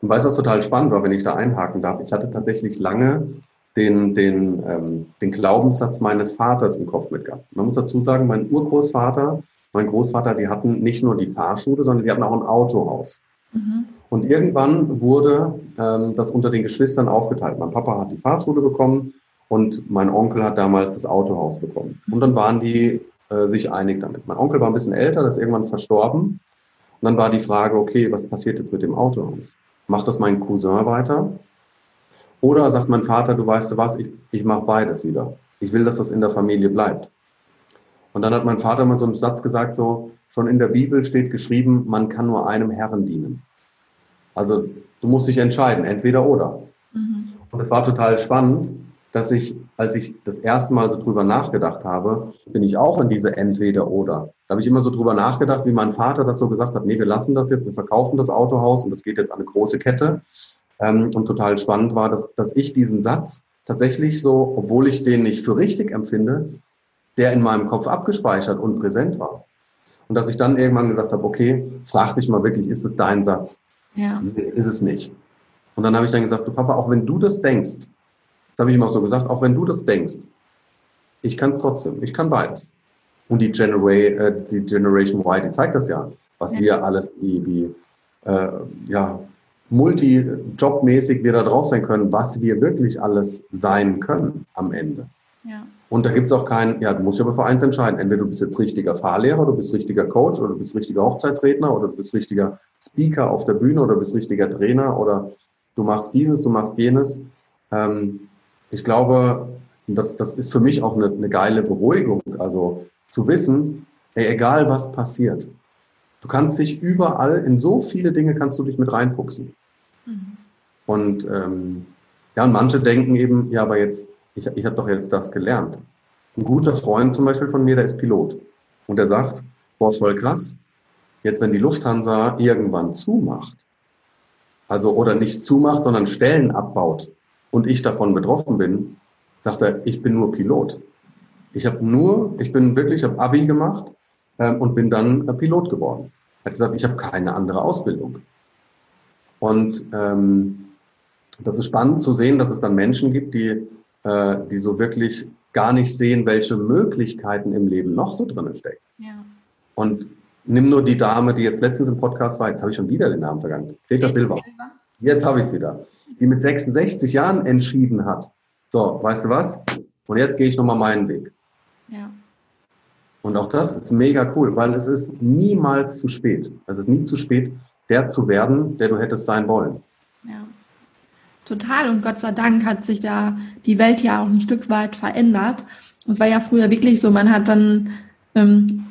Und weißt du, was total spannend war, wenn ich da einhaken darf? Ich hatte tatsächlich lange den, den, ähm, den Glaubenssatz meines Vaters im Kopf mitgehabt. Man muss dazu sagen, mein Urgroßvater, mein Großvater, die hatten nicht nur die Fahrschule, sondern die hatten auch ein Autohaus. Mhm. Und irgendwann wurde ähm, das unter den Geschwistern aufgeteilt. Mein Papa hat die Fahrschule bekommen und mein Onkel hat damals das Autohaus bekommen. Und dann waren die äh, sich einig damit. Mein Onkel war ein bisschen älter, der ist irgendwann verstorben. Und dann war die Frage, okay, was passiert jetzt mit dem Autohaus? Macht das mein Cousin weiter? Oder sagt mein Vater, du weißt du was, ich, ich mache beides wieder. Ich will, dass das in der Familie bleibt. Und dann hat mein Vater mal so einen Satz gesagt, so, schon in der Bibel steht geschrieben, man kann nur einem Herrn dienen. Also du musst dich entscheiden, entweder oder. Mhm. Und es war total spannend, dass ich, als ich das erste Mal so drüber nachgedacht habe, bin ich auch in diese Entweder-Oder. Da habe ich immer so drüber nachgedacht, wie mein Vater das so gesagt hat, nee, wir lassen das jetzt, wir verkaufen das Autohaus und das geht jetzt an eine große Kette. Ähm, und total spannend war, dass, dass ich diesen Satz tatsächlich so, obwohl ich den nicht für richtig empfinde, der in meinem Kopf abgespeichert und präsent war. Und dass ich dann irgendwann gesagt habe, okay, frag dich mal wirklich, ist es dein Satz? Ja. Ist es nicht. Und dann habe ich dann gesagt, du Papa, auch wenn du das denkst, das habe ich ihm auch so gesagt, auch wenn du das denkst, ich kann es trotzdem, ich kann beides. Und die, Genera äh, die Generation Y, die zeigt das ja, was ja. wir alles wie, wie äh, ja, multi-jobmäßig wir da drauf sein können, was wir wirklich alles sein können am Ende. Ja. Und da gibt es auch keinen, ja, du musst dich aber für eins entscheiden. Entweder du bist jetzt richtiger Fahrlehrer, du bist richtiger Coach oder du bist richtiger Hochzeitsredner oder du bist richtiger Speaker auf der Bühne oder du bist richtiger Trainer oder du machst dieses, du machst jenes. Ähm, ich glaube, das, das ist für mich auch eine, eine geile Beruhigung. Also zu wissen, ey, egal was passiert, du kannst dich überall, in so viele Dinge kannst du dich mit reinfuchsen. Mhm. Und ähm, ja, und manche denken eben, ja, aber jetzt, ich, ich habe doch jetzt das gelernt. Ein guter Freund zum Beispiel von mir, der ist Pilot. Und der sagt, boah, voll krass, jetzt wenn die Lufthansa irgendwann zumacht, also oder nicht zumacht, sondern Stellen abbaut, und ich davon betroffen bin, sagt er, ich bin nur Pilot. Ich habe nur, ich bin wirklich, ich habe Abi gemacht ähm, und bin dann äh, Pilot geworden. Er hat gesagt, ich habe keine andere Ausbildung. Und ähm, das ist spannend zu sehen, dass es dann Menschen gibt, die, äh, die so wirklich gar nicht sehen, welche Möglichkeiten im Leben noch so drinnen stecken. Ja. Und nimm nur die Dame, die jetzt letztens im Podcast war, jetzt habe ich schon wieder den Namen vergangen, Greta Silva. Jetzt habe ich es wieder die mit 66 Jahren entschieden hat, so, weißt du was? Und jetzt gehe ich nochmal meinen Weg. Ja. Und auch das ist mega cool, weil es ist niemals zu spät. Ist nie zu spät, der zu werden, der du hättest sein wollen. Total und Gott sei Dank hat sich da die Welt ja auch ein Stück weit verändert. Es war ja früher wirklich so, man hat dann ähm,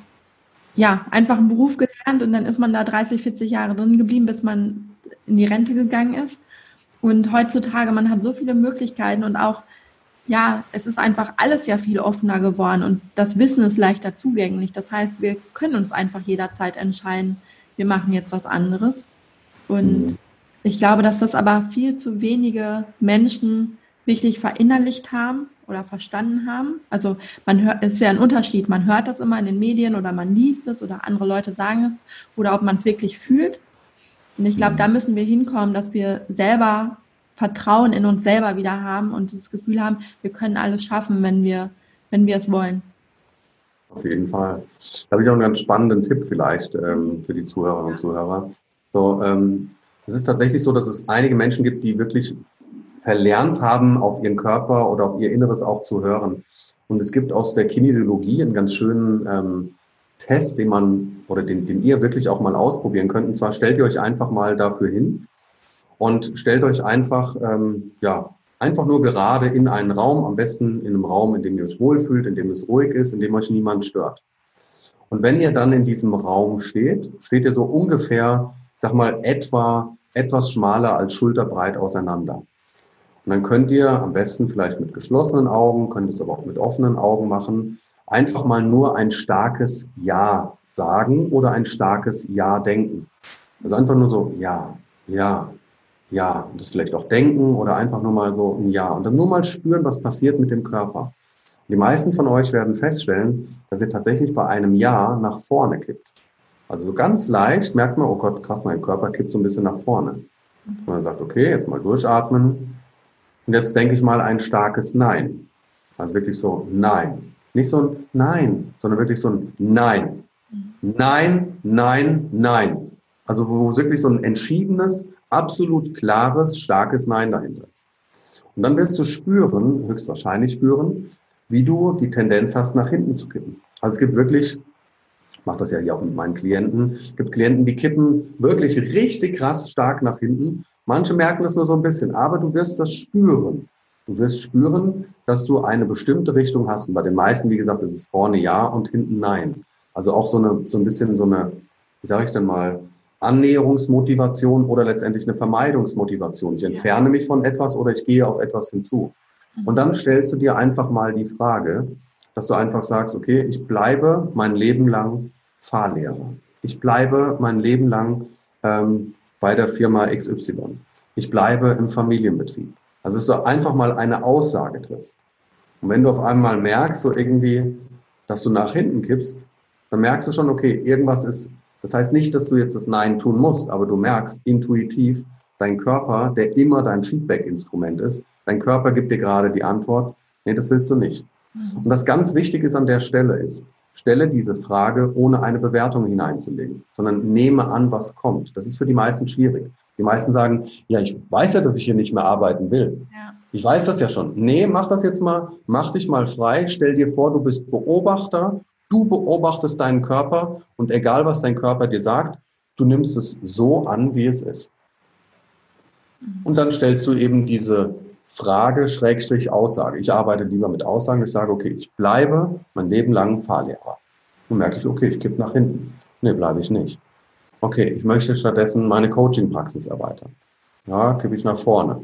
ja einfach einen Beruf gelernt und dann ist man da 30, 40 Jahre drin geblieben, bis man in die Rente gegangen ist. Und heutzutage, man hat so viele Möglichkeiten und auch, ja, es ist einfach alles ja viel offener geworden und das Wissen ist leichter zugänglich. Das heißt, wir können uns einfach jederzeit entscheiden, wir machen jetzt was anderes. Und mhm. ich glaube, dass das aber viel zu wenige Menschen wirklich verinnerlicht haben oder verstanden haben. Also man hört, es ist ja ein Unterschied. Man hört das immer in den Medien oder man liest es oder andere Leute sagen es oder ob man es wirklich fühlt. Und ich glaube, da müssen wir hinkommen, dass wir selber Vertrauen in uns selber wieder haben und das Gefühl haben, wir können alles schaffen, wenn wir, wenn wir es wollen. Auf jeden Fall. Da habe ich auch einen ganz spannenden Tipp vielleicht ähm, für die Zuhörerinnen und Zuhörer. So, ähm, es ist tatsächlich so, dass es einige Menschen gibt, die wirklich verlernt haben, auf ihren Körper oder auf ihr Inneres auch zu hören. Und es gibt aus der Kinesiologie einen ganz schönen ähm, Test, den man oder den, den ihr wirklich auch mal ausprobieren könnt. Und zwar stellt ihr euch einfach mal dafür hin und stellt euch einfach, ähm, ja, einfach nur gerade in einen Raum, am besten in einem Raum, in dem ihr euch wohlfühlt, in dem es ruhig ist, in dem euch niemand stört. Und wenn ihr dann in diesem Raum steht, steht ihr so ungefähr, sag mal, etwa etwas schmaler als schulterbreit auseinander. Und dann könnt ihr am besten vielleicht mit geschlossenen Augen, könnt es aber auch mit offenen Augen machen, einfach mal nur ein starkes Ja sagen oder ein starkes Ja denken. Also einfach nur so Ja, Ja, Ja. Das vielleicht auch denken oder einfach nur mal so ein Ja. Und dann nur mal spüren, was passiert mit dem Körper. Die meisten von euch werden feststellen, dass ihr tatsächlich bei einem Ja nach vorne kippt. Also so ganz leicht merkt man, oh Gott, krass, mein Körper kippt so ein bisschen nach vorne. Und man sagt, okay, jetzt mal durchatmen. Und jetzt denke ich mal ein starkes Nein. Also wirklich so Nein. Nicht so ein Nein, sondern wirklich so ein Nein. Nein, nein, nein. Also wo wirklich so ein entschiedenes, absolut klares, starkes Nein dahinter ist. Und dann willst du spüren, höchstwahrscheinlich spüren, wie du die Tendenz hast, nach hinten zu kippen. Also es gibt wirklich, ich mache das ja hier auch mit meinen Klienten, es gibt Klienten, die kippen wirklich richtig krass stark nach hinten. Manche merken das nur so ein bisschen, aber du wirst das spüren. Du wirst spüren, dass du eine bestimmte Richtung hast. Und bei den meisten, wie gesagt, ist es vorne ja und hinten nein. Also auch so, eine, so ein bisschen so eine, wie sage ich denn mal, Annäherungsmotivation oder letztendlich eine Vermeidungsmotivation. Ich entferne mich von etwas oder ich gehe auf etwas hinzu. Und dann stellst du dir einfach mal die Frage, dass du einfach sagst, okay, ich bleibe mein Leben lang Fahrlehrer. Ich bleibe mein Leben lang ähm, bei der Firma XY. Ich bleibe im Familienbetrieb. Also, dass du einfach mal eine Aussage triffst. Und wenn du auf einmal merkst, so irgendwie, dass du nach hinten kippst, dann merkst du schon, okay, irgendwas ist, das heißt nicht, dass du jetzt das Nein tun musst, aber du merkst intuitiv, dein Körper, der immer dein Feedback-Instrument ist, dein Körper gibt dir gerade die Antwort, nee, das willst du nicht. Mhm. Und das ganz Wichtige ist an der Stelle ist, stelle diese Frage, ohne eine Bewertung hineinzulegen, sondern nehme an, was kommt. Das ist für die meisten schwierig. Die meisten sagen, ja, ich weiß ja, dass ich hier nicht mehr arbeiten will. Ja. Ich weiß das ja schon. Nee, mach das jetzt mal, mach dich mal frei, stell dir vor, du bist Beobachter, du beobachtest deinen Körper und egal, was dein Körper dir sagt, du nimmst es so an, wie es ist. Und dann stellst du eben diese Frage, Schrägstrich, Aussage. Ich arbeite lieber mit Aussagen. Ich sage, okay, ich bleibe mein Leben lang Fahrlehrer. Dann merke ich, okay, ich kippe nach hinten. Nee, bleibe ich nicht. Okay, ich möchte stattdessen meine Coaching-Praxis erweitern. Ja, kippe ich nach vorne.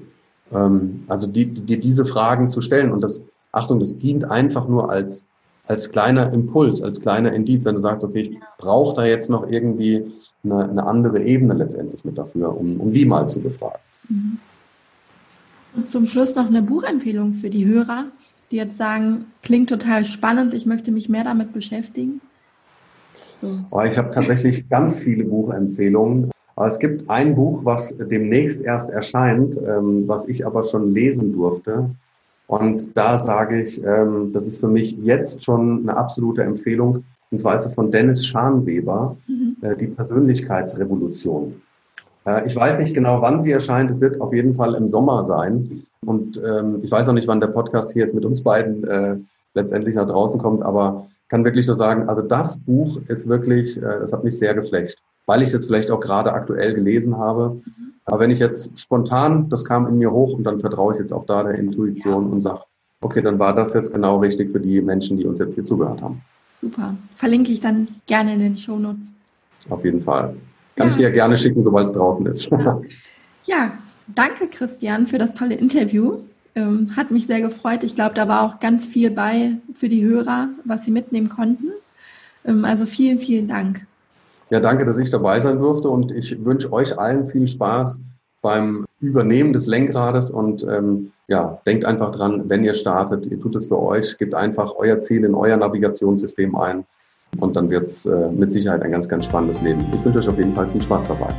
Ähm, also dir die, diese Fragen zu stellen und das, Achtung, das dient einfach nur als, als kleiner Impuls, als kleiner Indiz, wenn du sagst, okay, ich brauche da jetzt noch irgendwie eine, eine andere Ebene letztendlich mit dafür, um, um die mal zu befragen. Mhm. Zum Schluss noch eine Buchempfehlung für die Hörer, die jetzt sagen, klingt total spannend, ich möchte mich mehr damit beschäftigen. So. Oh, ich habe tatsächlich ganz viele Buchempfehlungen. Aber es gibt ein Buch, was demnächst erst erscheint, ähm, was ich aber schon lesen durfte. Und da sage ich, ähm, das ist für mich jetzt schon eine absolute Empfehlung. Und zwar ist es von Dennis Scharnweber, mhm. äh, die Persönlichkeitsrevolution. Äh, ich weiß nicht genau, wann sie erscheint. Es wird auf jeden Fall im Sommer sein. Und ähm, ich weiß auch nicht, wann der Podcast hier jetzt mit uns beiden äh, letztendlich nach draußen kommt, aber kann wirklich nur sagen, also das Buch ist wirklich, äh, das hat mich sehr geflecht, weil ich es jetzt vielleicht auch gerade aktuell gelesen habe. Aber wenn ich jetzt spontan, das kam in mir hoch und dann vertraue ich jetzt auch da der Intuition und sage, okay, dann war das jetzt genau richtig für die Menschen, die uns jetzt hier zugehört haben. Super. Verlinke ich dann gerne in den Shownotes. Auf jeden Fall. Kann ja. ich dir gerne schicken, sobald es draußen ist. ja, danke Christian für das tolle Interview. Ähm, hat mich sehr gefreut. Ich glaube, da war auch ganz viel bei für die Hörer, was sie mitnehmen konnten. Ähm, also vielen, vielen Dank. Ja, danke, dass ich dabei sein durfte und ich wünsche euch allen viel Spaß beim Übernehmen des Lenkrades und ähm, ja, denkt einfach dran, wenn ihr startet, ihr tut es für euch, gebt einfach euer Ziel in euer Navigationssystem ein und dann wird es äh, mit Sicherheit ein ganz, ganz spannendes Leben. Ich wünsche euch auf jeden Fall viel Spaß dabei.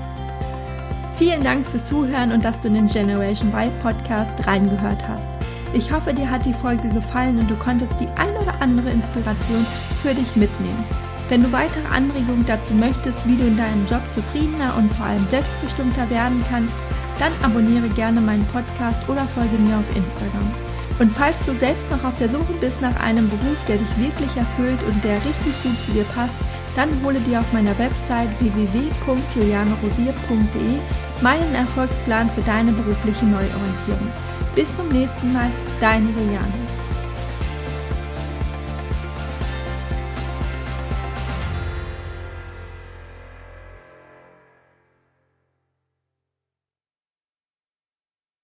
Vielen Dank fürs Zuhören und dass du in den Generation Y Podcast reingehört hast. Ich hoffe, dir hat die Folge gefallen und du konntest die ein oder andere Inspiration für dich mitnehmen. Wenn du weitere Anregungen dazu möchtest, wie du in deinem Job zufriedener und vor allem selbstbestimmter werden kannst, dann abonniere gerne meinen Podcast oder folge mir auf Instagram. Und falls du selbst noch auf der Suche bist nach einem Beruf, der dich wirklich erfüllt und der richtig gut zu dir passt, dann hole dir auf meiner Website www.julianerosier.de meinen Erfolgsplan für deine berufliche Neuorientierung. Bis zum nächsten Mal, deine Juliane.